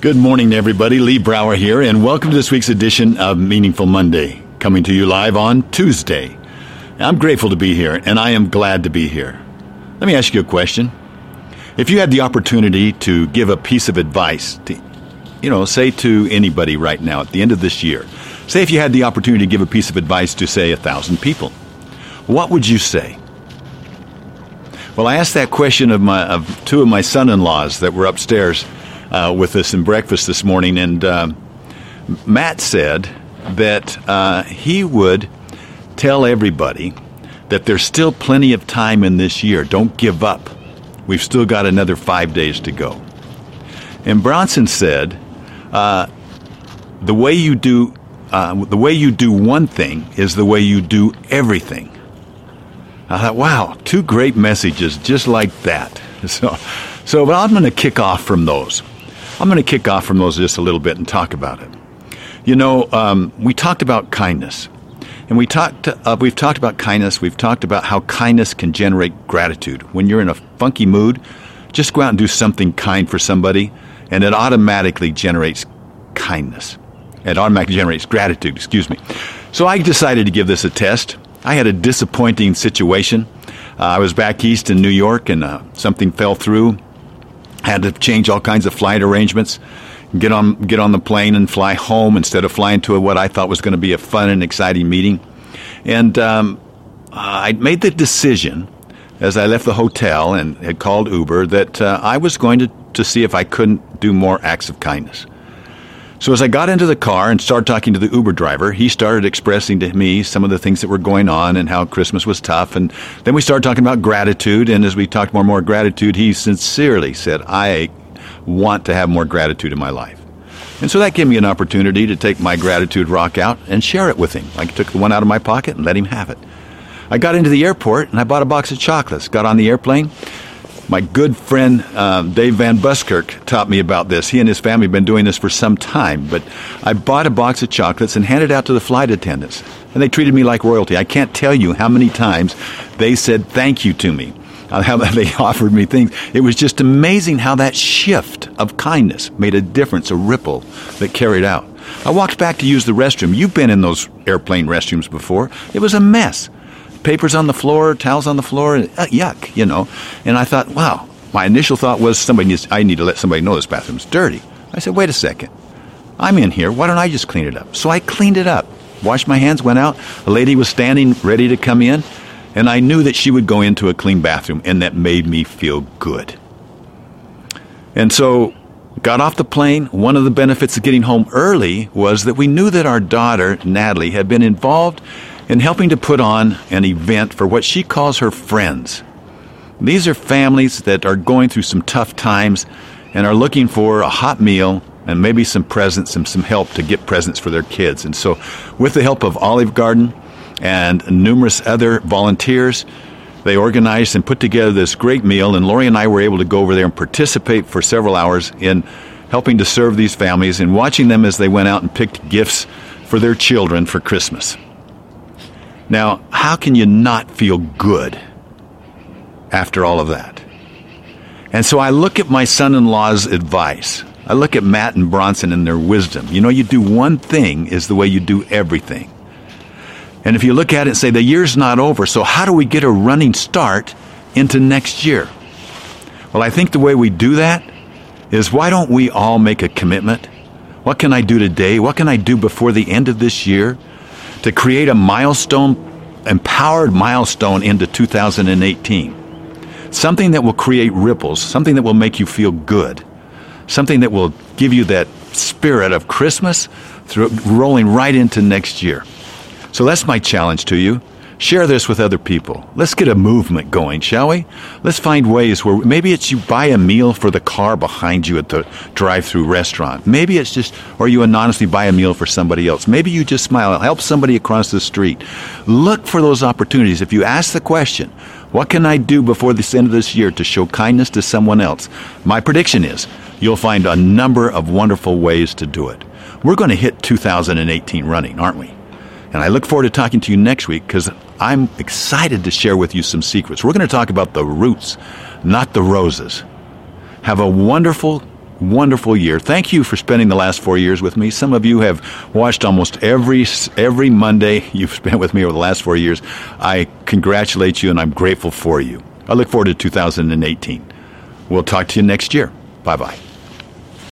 Good morning, everybody. Lee Brower here, and welcome to this week's edition of Meaningful Monday, coming to you live on Tuesday. I'm grateful to be here, and I am glad to be here. Let me ask you a question. If you had the opportunity to give a piece of advice to, you know, say to anybody right now at the end of this year, say if you had the opportunity to give a piece of advice to, say, a thousand people, what would you say? Well, I asked that question of my of two of my son-in-laws that were upstairs uh, with us in breakfast this morning, and uh, Matt said that uh, he would tell everybody that there's still plenty of time in this year. Don't give up. We've still got another five days to go. And Bronson said, uh, the way you do uh, the way you do one thing is the way you do everything. I thought, wow, two great messages just like that. So, so but I'm going to kick off from those. I'm going to kick off from those just a little bit and talk about it. You know, um, we talked about kindness. And we talked, uh, we've talked about kindness. We've talked about how kindness can generate gratitude. When you're in a funky mood, just go out and do something kind for somebody, and it automatically generates kindness. It automatically generates gratitude, excuse me. So I decided to give this a test. I had a disappointing situation. Uh, I was back east in New York, and uh, something fell through had to change all kinds of flight arrangements, get on get on the plane and fly home instead of flying to what I thought was going to be a fun and exciting meeting. And um, I made the decision as I left the hotel and had called Uber that uh, I was going to, to see if I couldn't do more acts of kindness. So as I got into the car and started talking to the Uber driver, he started expressing to me some of the things that were going on and how Christmas was tough. And then we started talking about gratitude. And as we talked more and more gratitude, he sincerely said, I want to have more gratitude in my life. And so that gave me an opportunity to take my gratitude rock out and share it with him. I took the one out of my pocket and let him have it. I got into the airport and I bought a box of chocolates, got on the airplane, my good friend um, Dave Van Buskirk taught me about this. He and his family have been doing this for some time. But I bought a box of chocolates and handed out to the flight attendants. And they treated me like royalty. I can't tell you how many times they said thank you to me, uh, how they offered me things. It was just amazing how that shift of kindness made a difference, a ripple that carried out. I walked back to use the restroom. You've been in those airplane restrooms before. It was a mess papers on the floor, towels on the floor, uh, yuck, you know. And I thought, wow. My initial thought was somebody needs, I need to let somebody know this bathroom's dirty. I said, wait a second. I'm in here. Why don't I just clean it up? So I cleaned it up. Washed my hands, went out. A lady was standing ready to come in, and I knew that she would go into a clean bathroom, and that made me feel good. And so got off the plane. One of the benefits of getting home early was that we knew that our daughter, Natalie, had been involved in helping to put on an event for what she calls her friends. These are families that are going through some tough times and are looking for a hot meal and maybe some presents and some help to get presents for their kids. And so, with the help of Olive Garden and numerous other volunteers, they organized and put together this great meal. And Lori and I were able to go over there and participate for several hours in helping to serve these families and watching them as they went out and picked gifts for their children for Christmas. Now, how can you not feel good after all of that? And so I look at my son in law's advice. I look at Matt and Bronson and their wisdom. You know, you do one thing is the way you do everything. And if you look at it and say, the year's not over, so how do we get a running start into next year? Well, I think the way we do that is why don't we all make a commitment? What can I do today? What can I do before the end of this year to create a milestone, empowered milestone into 2018. Something that will create ripples, something that will make you feel good, something that will give you that spirit of Christmas through, rolling right into next year. So that's my challenge to you. Share this with other people. Let's get a movement going, shall we? Let's find ways where maybe it's you buy a meal for the car behind you at the drive through restaurant. Maybe it's just, or you anonymously buy a meal for somebody else. Maybe you just smile, help somebody across the street. Look for those opportunities. If you ask the question, what can I do before the end of this year to show kindness to someone else? My prediction is you'll find a number of wonderful ways to do it. We're going to hit 2018 running, aren't we? And I look forward to talking to you next week because I'm excited to share with you some secrets. We're going to talk about the roots, not the roses. Have a wonderful wonderful year. Thank you for spending the last four years with me. Some of you have watched almost every every Monday you've spent with me over the last four years. I congratulate you and I'm grateful for you. I look forward to 2018. We'll talk to you next year. Bye bye.